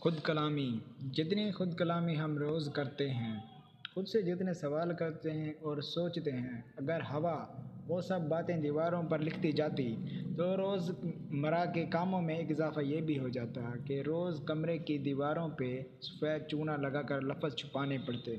خود کلامی جتنی خود کلامی ہم روز کرتے ہیں، خود سے جتنے سوال کرتے ہیں اور سوچتے ہیں، اگر ہوا، وہ سب باتیں دیواروں پر لکھتی جاتی، تو روز مرہ کے کاموں میں ایک اضافہ یہ بھی ہو جاتا کہ روز کمرے کی دیواروں پہ سفید چونا لگا کر لفظ چھپانے پڑتے۔